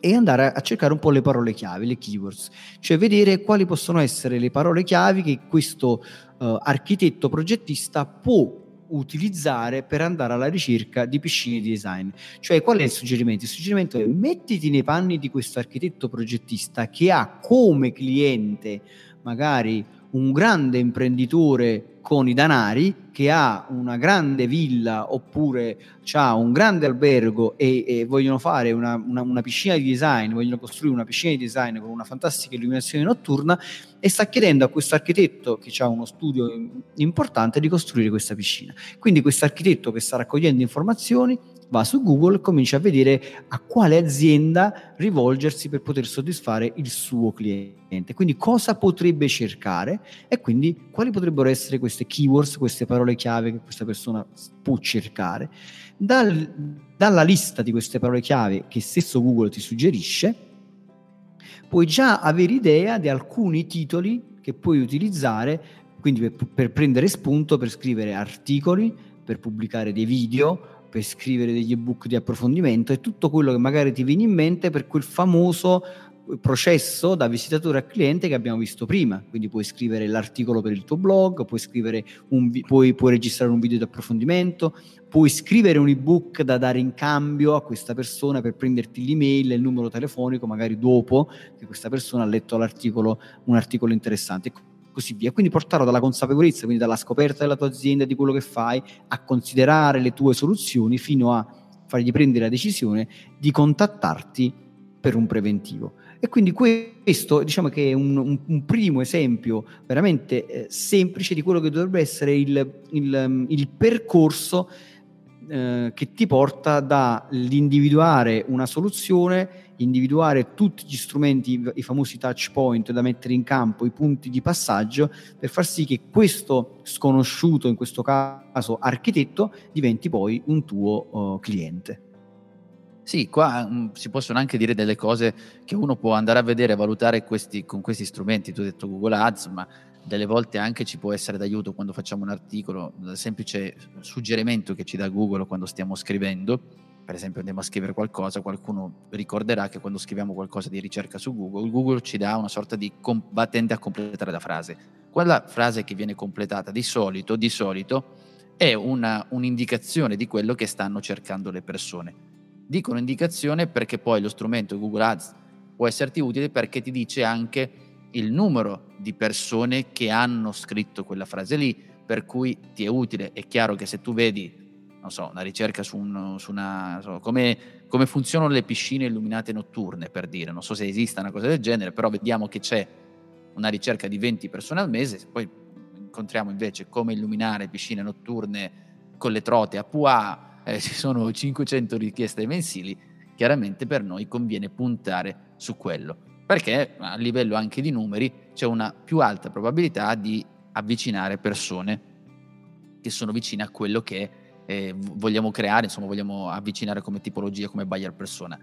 e andare a cercare un po' le parole chiave, le keywords, cioè vedere quali possono essere le parole chiavi che questo uh, architetto progettista può utilizzare per andare alla ricerca di piscine di design. Cioè, qual è il suggerimento? Il suggerimento è mettiti nei panni di questo architetto progettista che ha come cliente magari un grande imprenditore con i danari che ha una grande villa oppure ha un grande albergo e, e vogliono fare una, una, una, piscina di design, vogliono costruire una piscina di design con una fantastica illuminazione notturna e sta chiedendo a questo architetto che ha uno studio importante di costruire questa piscina. Quindi questo architetto che sta raccogliendo informazioni va su Google e comincia a vedere a quale azienda rivolgersi per poter soddisfare il suo cliente. Quindi cosa potrebbe cercare e quindi quali potrebbero essere queste keywords, queste parole chiave che questa persona può cercare. Dal, dalla lista di queste parole chiave che stesso Google ti suggerisce, puoi già avere idea di alcuni titoli che puoi utilizzare, quindi per, per prendere spunto, per scrivere articoli, per pubblicare dei video, per scrivere degli ebook di approfondimento e tutto quello che magari ti viene in mente per quel famoso processo da visitatore a cliente che abbiamo visto prima. Quindi puoi scrivere l'articolo per il tuo blog, puoi, scrivere un, puoi, puoi registrare un video di approfondimento, puoi scrivere un ebook da dare in cambio a questa persona per prenderti l'email e il numero telefonico, magari dopo che questa persona ha letto l'articolo, un articolo interessante così via. Quindi portarlo dalla consapevolezza, quindi dalla scoperta della tua azienda, di quello che fai, a considerare le tue soluzioni fino a fargli prendere la decisione di contattarti per un preventivo. E quindi questo diciamo che è un, un, un primo esempio veramente eh, semplice di quello che dovrebbe essere il, il, il percorso eh, che ti porta dall'individuare una soluzione, individuare tutti gli strumenti, i famosi touch point da mettere in campo, i punti di passaggio, per far sì che questo sconosciuto, in questo caso architetto, diventi poi un tuo uh, cliente. Sì, qua mh, mm, si possono anche dire delle cose che uno può andare a vedere e valutare questi, con questi strumenti. Tu hai detto Google Ads, ma delle volte anche ci può essere d'aiuto quando facciamo un articolo, il semplice suggerimento che ci dà Google quando stiamo scrivendo. Per esempio andiamo a scrivere qualcosa, qualcuno ricorderà che quando scriviamo qualcosa di ricerca su Google, Google ci dà una sorta di battente a completare la frase. Quella frase che viene completata di solito, di solito è una, un'indicazione di quello che stanno cercando le persone Dicono indicazione perché poi lo strumento Google Ads può esserti utile perché ti dice anche il numero di persone che hanno scritto quella frase lì, per cui ti è utile. È chiaro che se tu vedi, non so, una ricerca su, un, su una... So, come, come funzionano le piscine illuminate notturne, per dire, non so se esista una cosa del genere, però vediamo che c'è una ricerca di 20 persone al mese, poi incontriamo invece come illuminare piscine notturne con le trote a Pua, eh, ci sono 500 richieste mensili, chiaramente per noi conviene puntare su quello, perché a livello anche di numeri c'è una più alta probabilità di avvicinare persone che sono vicine a quello che eh, vogliamo creare, insomma, vogliamo avvicinare come tipologia, come buyer persona.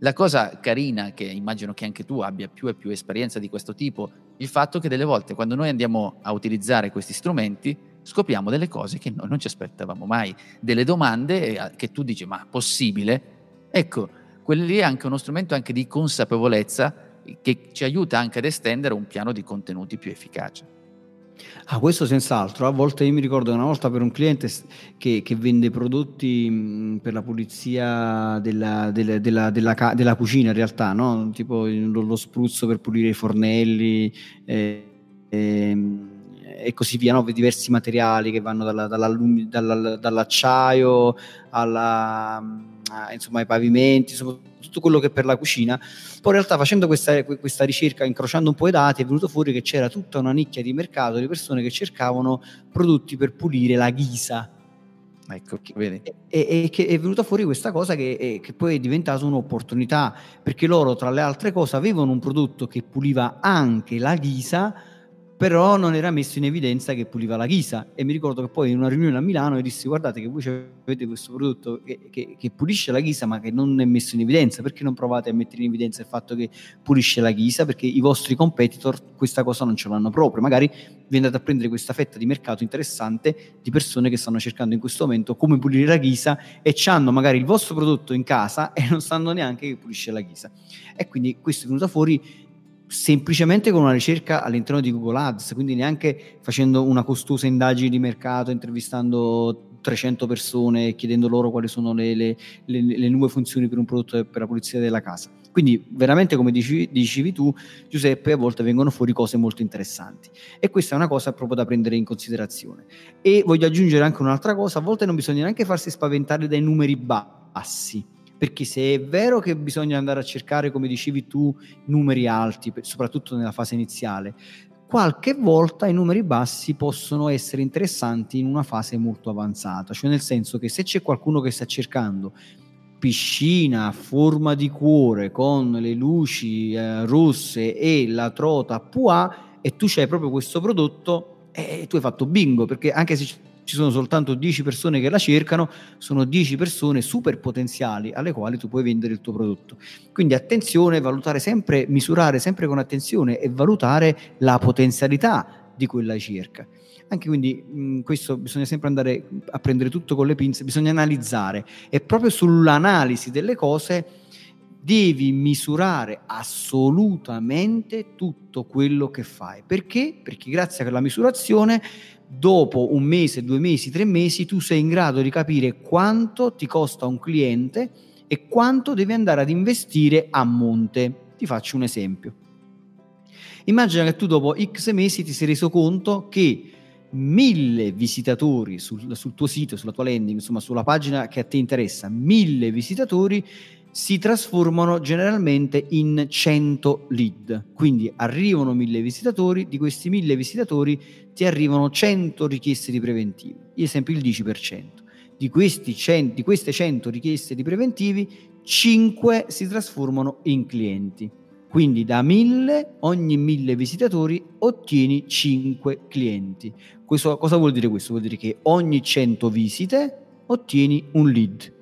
La cosa carina, che immagino che anche tu abbia più e più esperienza di questo tipo, il fatto che delle volte quando noi andiamo a utilizzare questi strumenti scopriamo delle cose che noi non ci aspettavamo mai, delle domande eh, che tu dici ma possibile? Ecco, quello lì è anche uno strumento anche di consapevolezza che ci aiuta anche ad estendere un piano di contenuti più efficace. Ah, questo senz'altro. A volte io mi ricordo una volta per un cliente che, che vende prodotti mh, per la pulizia della, della, della, della, cucina, in realtà, no? tipo lo, spruzzo per pulire i fornelli. Eh, eh, e così via, no? diversi materiali che vanno dalla, dalla, dalla, dall'acciaio alla, insomma, ai pavimenti, insomma, tutto quello che è per la cucina. Poi in realtà facendo questa, questa, ricerca, incrociando un po' i dati, è venuto fuori che c'era tutta una nicchia di mercato di persone che cercavano prodotti per pulire la ghisa. Ecco, vedi. E, che è venuta fuori questa cosa che, che, poi è diventata un'opportunità, perché loro, tra le altre cose, avevano un prodotto che puliva anche la ghisa, però non era messo in evidenza che puliva la ghisa. E mi ricordo che poi in una riunione a Milano io dissi guardate che voi avete questo prodotto che, che, che, pulisce la ghisa ma che non è messo in evidenza. Perché non provate a mettere in evidenza il fatto che pulisce la ghisa? Perché i vostri competitor questa cosa non ce l'hanno proprio. Magari vi andate a prendere questa fetta di mercato interessante di persone che stanno cercando in questo momento come pulire la ghisa e hanno magari il vostro prodotto in casa e non sanno neanche che pulisce la ghisa. E quindi questo è venuto fuori semplicemente con una ricerca all'interno di Google Ads, quindi neanche facendo una costosa indagine di mercato, intervistando 300 persone e chiedendo loro quali sono le, le, le, le, nuove funzioni per un prodotto per la pulizia della casa. Quindi veramente come dicevi, dicevi tu Giuseppe, a volte vengono fuori cose molto interessanti e questa è una cosa proprio da prendere in considerazione. E voglio aggiungere anche un'altra cosa, a volte non bisogna neanche farsi spaventare dai numeri bassi perché se è vero che bisogna andare a cercare, come dicevi tu, numeri alti, soprattutto nella fase iniziale, qualche volta i numeri bassi possono essere interessanti in una fase molto avanzata, cioè nel senso che se c'è qualcuno che sta cercando piscina a forma di cuore con le luci eh, rosse e la trota a Pua e tu c'hai proprio questo prodotto e eh, tu hai fatto bingo perché anche se ci sono soltanto 10 persone che la cercano, sono 10 persone super potenziali alle quali tu puoi vendere il tuo prodotto. Quindi attenzione, valutare sempre, misurare sempre con attenzione e valutare la potenzialità di quella ricerca. Anche quindi mh, questo bisogna sempre andare a prendere tutto con le pinze, bisogna analizzare e proprio sull'analisi delle cose devi misurare assolutamente tutto quello che fai. Perché? Perché grazie alla misurazione dopo un mese, due mesi, tre mesi, tu sei in grado di capire quanto ti costa un cliente e quanto devi andare ad investire a monte. Ti faccio un esempio. Immagina che tu dopo X mesi ti sei reso conto che mille visitatori sul, sul, tuo sito, sulla tua landing, insomma sulla pagina che a te interessa, mille visitatori si trasformano generalmente in 100 lead. Quindi arrivano 1000 visitatori, di questi 1000 visitatori ti arrivano 100 richieste di preventivi, io esempio il 10%. Di, 100, di queste 100 richieste di preventivi, 5 si trasformano in clienti. Quindi da 1000, ogni 1000 visitatori ottieni 5 clienti. Questo, cosa vuol dire questo? Vuol dire che ogni 100 visite ottieni un lead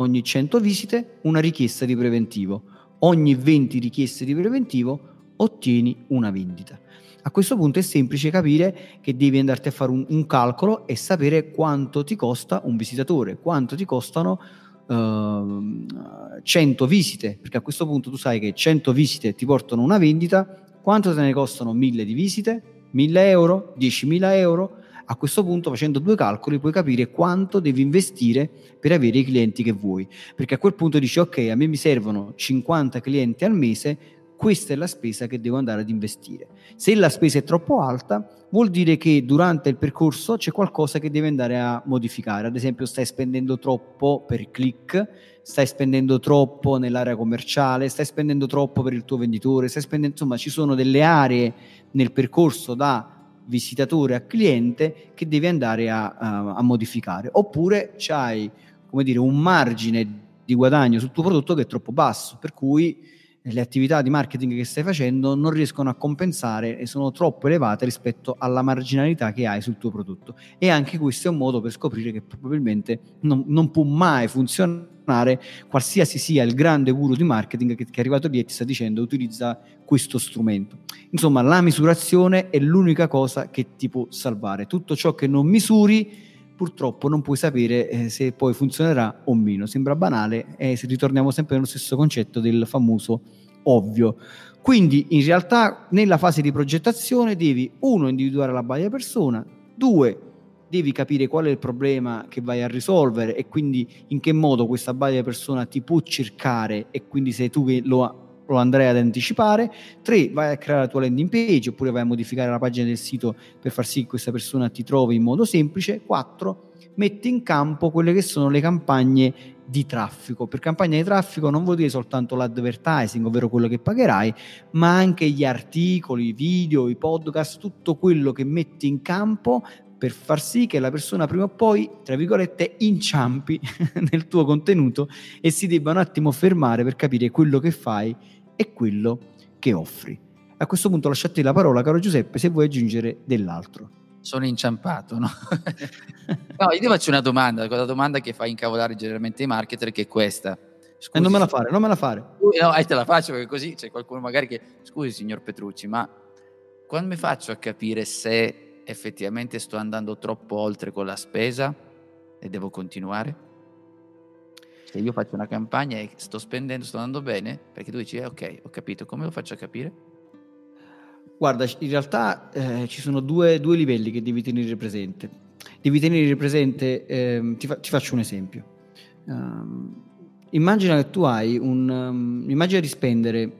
ogni 100 visite una richiesta di preventivo, ogni 20 richieste di preventivo ottieni una vendita. A questo punto è semplice capire che devi andarti a fare un, un calcolo e sapere quanto ti costa un visitatore, quanto ti costano uh, 100 visite, perché a questo punto tu sai che 100 visite ti portano una vendita, quanto te ne costano 1000 di visite? 1000 euro, 10.000 euro, a questo punto facendo due calcoli puoi capire quanto devi investire per avere i clienti che vuoi, perché a quel punto dici ok, a me mi servono 50 clienti al mese, questa è la spesa che devo andare ad investire. Se la spesa è troppo alta, vuol dire che durante il percorso c'è qualcosa che devi andare a modificare. Ad esempio, stai spendendo troppo per click, stai spendendo troppo nell'area commerciale, stai spendendo troppo per il tuo venditore, stai spendendo, insomma, ci sono delle aree nel percorso da visitatore a cliente che devi andare a, a, a modificare. Oppure c'hai come dire, un margine di guadagno sul tuo prodotto che è troppo basso, per cui le attività di marketing che stai facendo non riescono a compensare e sono troppo elevate rispetto alla marginalità che hai sul tuo prodotto. E anche questo è un modo per scoprire che probabilmente non, non può mai funzionare qualsiasi sia il grande guru di marketing che, che è arrivato lì e ti sta dicendo utilizza questo strumento. Insomma, la misurazione è l'unica cosa che ti può salvare. Tutto ciò che non misuri purtroppo non puoi sapere eh, se poi funzionerà o meno. Sembra banale e se ritorniamo sempre nello stesso concetto del famoso ovvio. Quindi in realtà nella fase di progettazione devi uno individuare la buyer persona, due devi capire qual è il problema che vai a risolvere e quindi in che modo questa buyer persona ti può cercare e quindi sei tu che lo lo andrei ad anticipare. 3. Vai a creare la tua landing page oppure vai a modificare la pagina del sito per far sì che questa persona ti trovi in modo semplice. 4. Metti in campo quelle che sono le campagne di traffico. Per campagna di traffico non vuol dire soltanto l'advertising, ovvero quello che pagherai, ma anche gli articoli, i video, i podcast, tutto quello che metti in campo per far sì che la persona prima o poi, tra virgolette, inciampi nel tuo contenuto e si debba un attimo fermare per capire quello che fai e quello che offri. A questo punto lasciate la parola, caro Giuseppe, se vuoi aggiungere dell'altro. Sono inciampato, no? no, io ti faccio una domanda, la domanda che fa incavolare generalmente i marketer, che è questa. Scusi, eh, non me la fare, non me la fare. No, eh, te la faccio perché così c'è qualcuno magari che... Scusi, signor Petrucci, ma come faccio a capire se effettivamente sto andando troppo oltre con la spesa e devo continuare? Se io faccio una campagna e sto spendendo, sto andando bene, perché tu dici, eh, ok, ho capito, come lo faccio a capire? Guarda, in realtà eh, ci sono due, due, livelli che devi tenere presente. Devi tenere presente, eh, ti, fa, ti, faccio un esempio. Um, immagina che tu hai un, um, immagina di spendere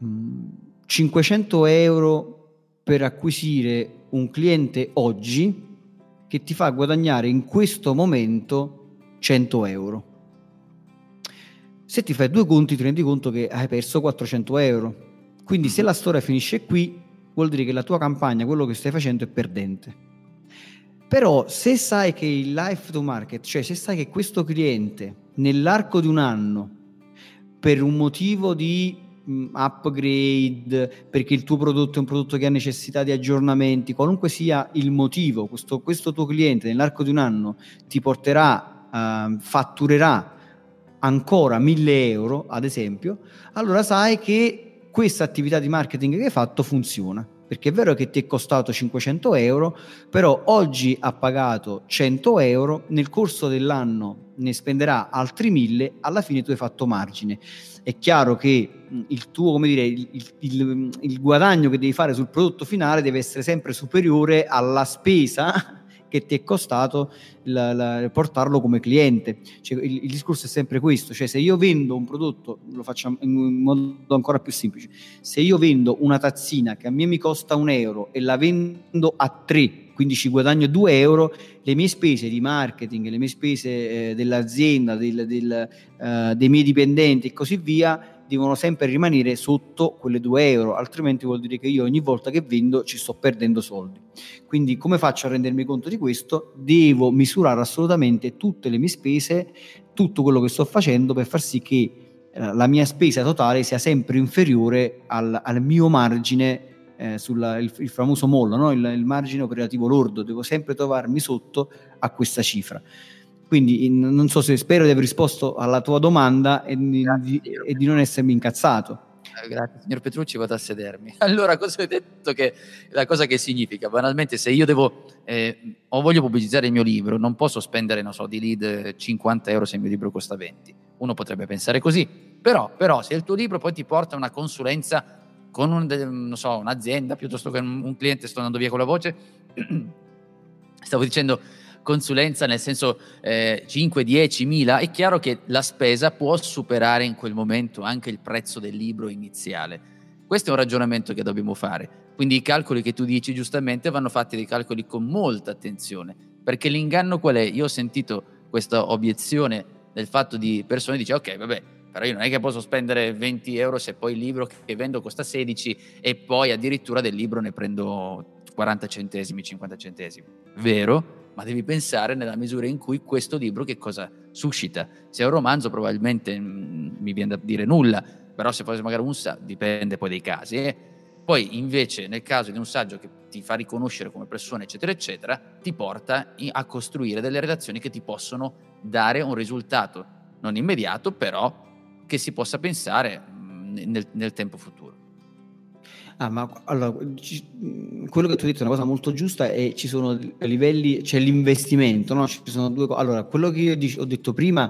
um, 500 euro per acquisire un cliente oggi che ti fa guadagnare in questo momento 100 euro se ti fai due conti ti rendi conto che hai perso 400 euro. Quindi se la storia finisce qui, vuol dire che la tua campagna, quello che stai facendo è perdente. Però se sai che il life to market, cioè se sai che questo cliente nell'arco di un anno, per un motivo di upgrade, perché il tuo prodotto è un prodotto che ha necessità di aggiornamenti, qualunque sia il motivo, questo, questo tuo cliente nell'arco di un anno ti porterà, uh, fatturerà ancora 1000 euro, ad esempio, allora sai che questa attività di marketing che hai fatto funziona. Perché è vero che ti è costato 500 euro, però oggi ha pagato 100 euro, nel corso dell'anno ne spenderà altri 1000, alla fine tu hai fatto margine. È chiaro che il tuo, come dire, il, il, il guadagno che devi fare sul prodotto finale deve essere sempre superiore alla spesa che ti è costato la, la, portarlo come cliente. Cioè, il, il, discorso è sempre questo, cioè se io vendo un prodotto, lo facciamo in modo ancora più semplice, se io vendo una tazzina che a me mi costa un euro e la vendo a tre, quindi ci guadagno 2 euro, le mie spese di marketing, le mie spese eh, dell'azienda, del, del, uh, dei miei dipendenti e così via devono sempre rimanere sotto quelle 2 euro, altrimenti vuol dire che io ogni volta che vendo ci sto perdendo soldi. Quindi come faccio a rendermi conto di questo? Devo misurare assolutamente tutte le mie spese, tutto quello che sto facendo per far sì che eh, la mia spesa totale sia sempre inferiore al, al mio margine eh, sul il, famoso mollo, no? il, il margine operativo lordo, devo sempre trovarmi sotto a questa cifra. Quindi in, non so se spero di aver risposto alla tua domanda e di, di, e di non essermi incazzato. Eh, grazie, signor Petrucci, vado a sedermi. Allora, cosa hai detto che la cosa che significa? Banalmente, se io devo eh, o voglio pubblicizzare il mio libro, non posso spendere, non so, di lead 50 euro se il mio libro costa 20. Uno potrebbe pensare così, però, però se il tuo libro poi ti porta una consulenza con un, so, un'azienda piuttosto che un, un cliente, sto andando via con la voce, stavo dicendo consulenza nel senso eh, 5, 10 mila, è chiaro che la spesa può superare in quel momento anche il prezzo del libro iniziale. Questo è un ragionamento che dobbiamo fare. Quindi i calcoli che tu dici giustamente vanno fatti dei calcoli con molta attenzione, perché l'inganno qual è? Io ho sentito questa obiezione del fatto di persone che dicono ok, vabbè, però io non è che posso spendere 20 euro se poi il libro che vendo costa 16 e poi addirittura del libro ne prendo 40 centesimi, 50 centesimi. Vero? Ma devi pensare nella misura in cui questo libro che cosa suscita. Se è un romanzo probabilmente mh, mm, mi viene da dire nulla, però se fosse magari un saggio, dipende poi dai casi. Eh. Poi invece nel caso di un saggio che ti fa riconoscere come persona, eccetera, eccetera, ti porta a costruire delle relazioni che ti possono dare un risultato non immediato, però che si possa pensare mm, nel, nel tempo futuro. Ah, ma allora, quello che tu hai detto è una cosa molto giusta e ci sono livelli, c'è l'investimento, no? Ci sono due cose. Allora, quello che io ho detto prima,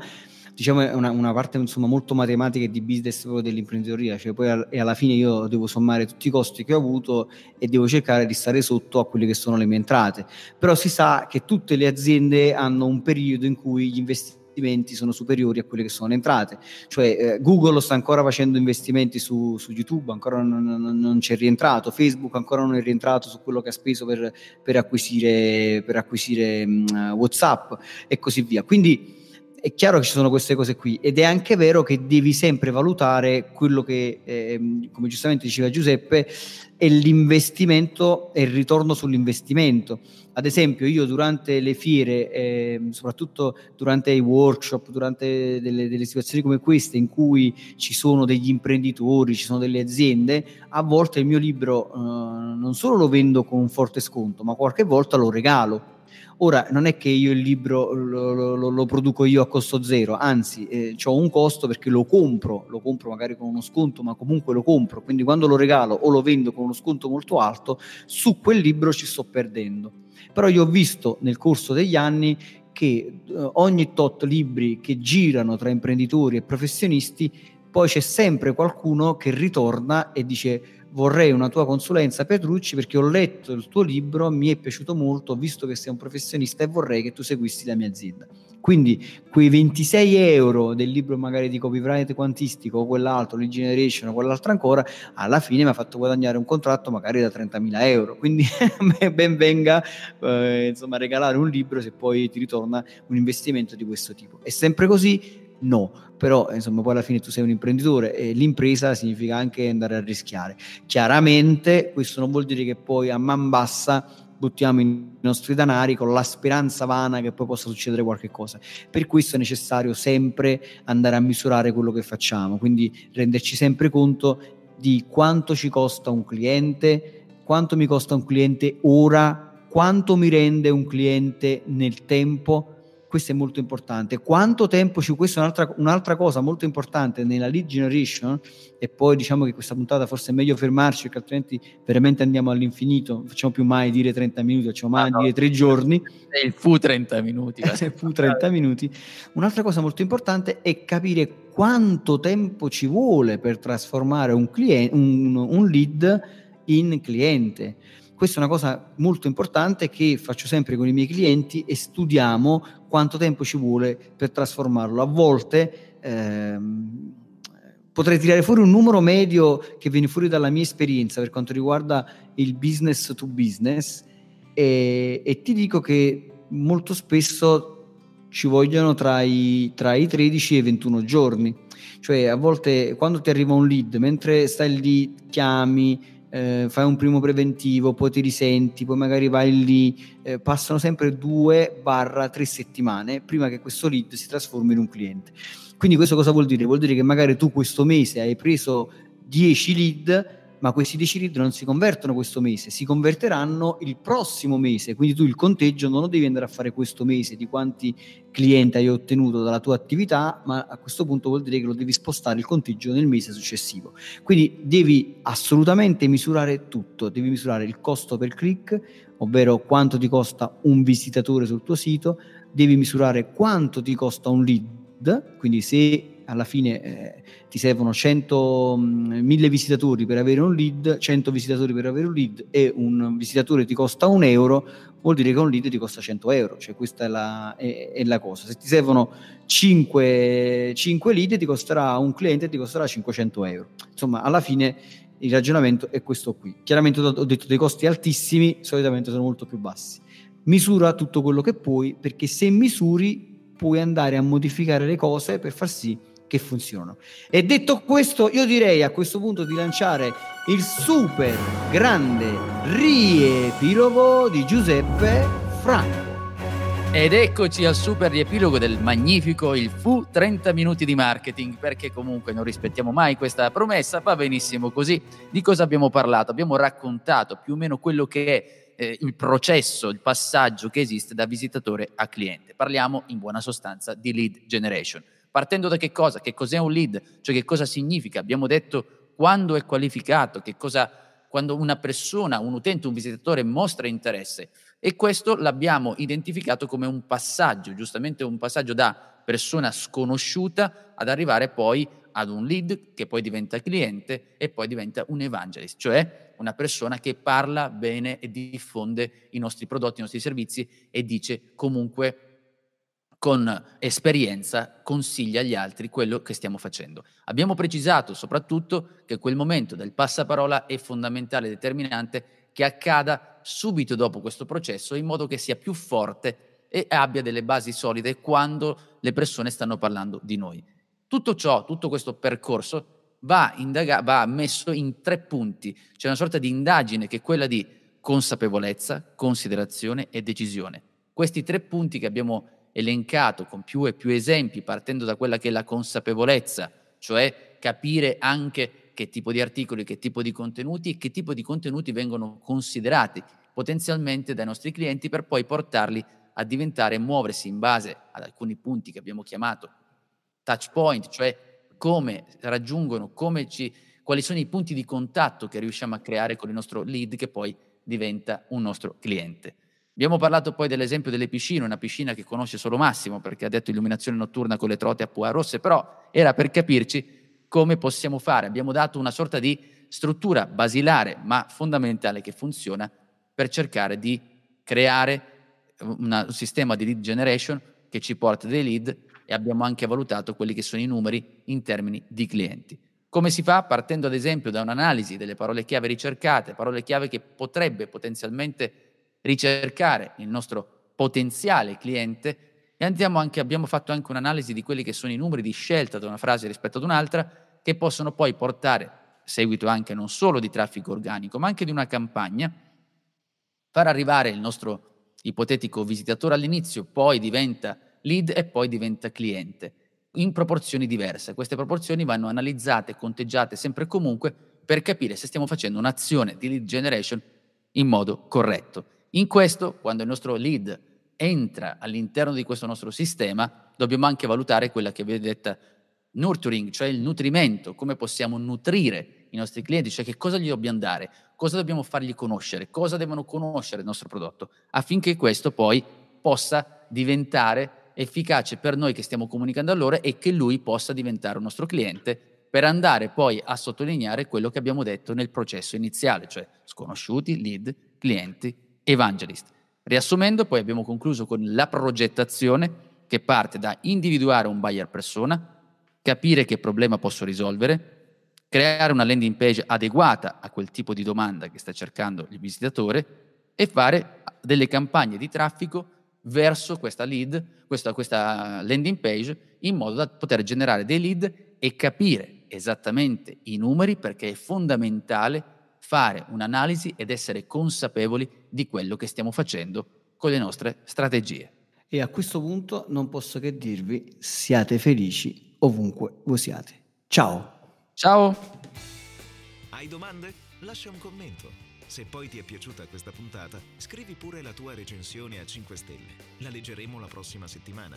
diciamo, è una, una, parte insomma molto matematica e di business proprio dell'imprenditoria, cioè poi al, e alla fine io devo sommare tutti i costi che ho avuto e devo cercare di stare sotto a quelle che sono le mie entrate. Però si sa che tutte le aziende hanno un periodo in cui gli investimenti investimenti sono superiori a quelle che sono le entrate. Cioè eh, Google sta ancora facendo investimenti su, su YouTube, ancora non, non, non c'è rientrato, Facebook ancora non è rientrato su quello che ha speso per, per acquisire, per acquisire mh, WhatsApp e così via. Quindi è chiaro che ci sono queste cose qui ed è anche vero che devi sempre valutare quello che, eh, come giustamente diceva Giuseppe, è l'investimento e il ritorno sull'investimento. Ad esempio, io durante le fiere, eh, soprattutto durante i workshop, durante delle, delle, situazioni come queste in cui ci sono degli imprenditori, ci sono delle aziende, a volte il mio libro eh, non solo lo vendo con un forte sconto, ma qualche volta lo regalo Ora, non è che io il libro lo, lo, lo produco io a costo zero, anzi, eh, ho un costo perché lo compro, lo compro magari con uno sconto, ma comunque lo compro, quindi quando lo regalo o lo vendo con uno sconto molto alto, su quel libro ci sto perdendo. Però io ho visto nel corso degli anni che eh, ogni tot libri che girano tra imprenditori e professionisti, poi c'è sempre qualcuno che ritorna e dice vorrei una tua consulenza Petrucci perché ho letto il tuo libro, mi è piaciuto molto, ho visto che sei un professionista e vorrei che tu seguissi la mia azienda. Quindi quei 26 euro del libro magari di copyright quantistico o quell'altro, lead generation o quell'altro ancora, alla fine mi ha fatto guadagnare un contratto magari da 30.000 euro. Quindi ben venga eh, insomma regalare un libro se poi ti ritorna un investimento di questo tipo. È sempre così? No, però insomma poi alla fine tu sei un imprenditore e l'impresa significa anche andare a rischiare. Chiaramente questo non vuol dire che poi a man bassa buttiamo i nostri danari con la speranza vana che poi possa succedere qualche cosa. Per questo è necessario sempre andare a misurare quello che facciamo, quindi renderci sempre conto di quanto ci costa un cliente, quanto mi costa un cliente ora, quanto mi rende un cliente nel tempo questo è molto importante. Quanto tempo ci questa è un'altra, un'altra, cosa molto importante nella lead generation, e poi diciamo che questa puntata forse è meglio fermarci perché altrimenti veramente andiamo all'infinito, non facciamo più mai dire 30 minuti, facciamo mai ah, no. dire 3 giorni. È il fu 30 minuti. il fu 30 minuti. Un'altra cosa molto importante è capire quanto tempo ci vuole per trasformare un, cliente, un, un lead in cliente questa è una cosa molto importante che faccio sempre con i miei clienti e studiamo quanto tempo ci vuole per trasformarlo. A volte ehm, potrei tirare fuori un numero medio che viene fuori dalla mia esperienza per quanto riguarda il business to business e, e ti dico che molto spesso ci vogliono tra i, tra i 13 e i 21 giorni. Cioè a volte quando ti arriva un lead, mentre stai lì, chiami, eh, fai un primo preventivo, poi ti risenti, poi magari vai lì, eh, passano sempre due barra tre settimane prima che questo lead si trasformi in un cliente. Quindi questo cosa vuol dire? Vuol dire che magari tu questo mese hai preso 10 lead ma questi 10 lead non si convertono questo mese, si converteranno il prossimo mese, quindi tu il conteggio non lo devi andare a fare questo mese di quanti clienti hai ottenuto dalla tua attività, ma a questo punto vuol dire che lo devi spostare il conteggio nel mese successivo. Quindi devi assolutamente misurare tutto, devi misurare il costo per click, ovvero quanto ti costa un visitatore sul tuo sito, devi misurare quanto ti costa un lead, quindi se alla fine eh, ti servono 100, 1000 mm, visitatori per avere un lead, 100 visitatori per avere un lead e un visitatore ti costa un euro, vuol dire che un lead ti costa 100 euro, cioè questa è la, è, è la cosa. Se ti servono 5, 5 lead ti costerà un cliente ti costerà 500 euro. Insomma, alla fine il ragionamento è questo qui. Chiaramente ho detto dei costi altissimi, solitamente sono molto più bassi. Misura tutto quello che puoi, perché se misuri puoi andare a modificare le cose per far sì che funzionano. E detto questo, io direi a questo punto di lanciare il super grande riepilogo di Giuseppe Franco. Ed eccoci al super riepilogo del magnifico Il fu 30 minuti di marketing, perché comunque non rispettiamo mai questa promessa, va benissimo così. Di cosa abbiamo parlato? Abbiamo raccontato più o meno quello che è eh, il processo, il passaggio che esiste da visitatore a cliente. Parliamo in buona sostanza di lead generation. Partendo da che cosa? Che cos'è un lead? Cioè che cosa significa? Abbiamo detto quando è qualificato, che cosa quando una persona, un utente, un visitatore mostra interesse e questo l'abbiamo identificato come un passaggio, giustamente un passaggio da persona sconosciuta ad arrivare poi ad un lead che poi diventa cliente e poi diventa un evangelist, cioè una persona che parla bene e diffonde i nostri prodotti, i nostri servizi e dice comunque con esperienza consiglia agli altri quello che stiamo facendo. Abbiamo precisato soprattutto che quel momento del passaparola è fondamentale e determinante che accada subito dopo questo processo in modo che sia più forte e abbia delle basi solide quando le persone stanno parlando di noi. Tutto ciò, tutto questo percorso va, indaga- va messo in tre punti. C'è una sorta di indagine che è quella di consapevolezza, considerazione e decisione. Questi tre punti che abbiamo elencato con più e più esempi, partendo da quella che è la consapevolezza, cioè capire anche che tipo di articoli, che tipo di contenuti e che tipo di contenuti vengono considerati potenzialmente dai nostri clienti per poi portarli a diventare muoversi in base ad alcuni punti che abbiamo chiamato touch point, cioè come raggiungono, come ci, quali sono i punti di contatto che riusciamo a creare con il nostro lead che poi diventa un nostro cliente. Abbiamo parlato poi dell'esempio delle piscine, una piscina che conosce solo Massimo perché ha detto illuminazione notturna con le trote a pua rosse, però era per capirci come possiamo fare. Abbiamo dato una sorta di struttura basilare ma fondamentale che funziona per cercare di creare una, un sistema di lead generation che ci porta dei lead e abbiamo anche valutato quelli che sono i numeri in termini di clienti. Come si fa? Partendo ad esempio da un'analisi delle parole chiave ricercate, parole chiave che potrebbe potenzialmente ricercare il nostro potenziale cliente e anche, abbiamo fatto anche un'analisi di quelli che sono i numeri di scelta da una frase rispetto ad un'altra, che possono poi portare, seguito anche non solo di traffico organico, ma anche di una campagna, far arrivare il nostro ipotetico visitatore all'inizio, poi diventa lead e poi diventa cliente, in proporzioni diverse. Queste proporzioni vanno analizzate, conteggiate sempre e comunque per capire se stiamo facendo un'azione di lead generation in modo corretto. In questo, quando il nostro lead entra all'interno di questo nostro sistema, dobbiamo anche valutare quella che viene detta nurturing, cioè il nutrimento, come possiamo nutrire i nostri clienti, cioè che cosa gli dobbiamo dare, cosa dobbiamo fargli conoscere, cosa devono conoscere il nostro prodotto, affinché questo poi possa diventare efficace per noi che stiamo comunicando a loro e che lui possa diventare un nostro cliente per andare poi a sottolineare quello che abbiamo detto nel processo iniziale, cioè sconosciuti, lead, clienti, evangelist. Riassumendo, poi abbiamo concluso con la progettazione che parte da individuare un buyer persona, capire che problema posso risolvere, creare una landing page adeguata a quel tipo di domanda che sta cercando il visitatore e fare delle campagne di traffico verso questa lead, questa, questa landing page, in modo da poter generare dei lead e capire esattamente i numeri perché è fondamentale fare un'analisi ed essere consapevoli di quello che stiamo facendo con le nostre strategie. E a questo punto non posso che dirvi siate felici ovunque voi siate. Ciao! Ciao! Hai domande? Lascia un commento. Se poi ti è piaciuta questa puntata, scrivi pure la tua recensione a 5 stelle. La leggeremo la prossima settimana.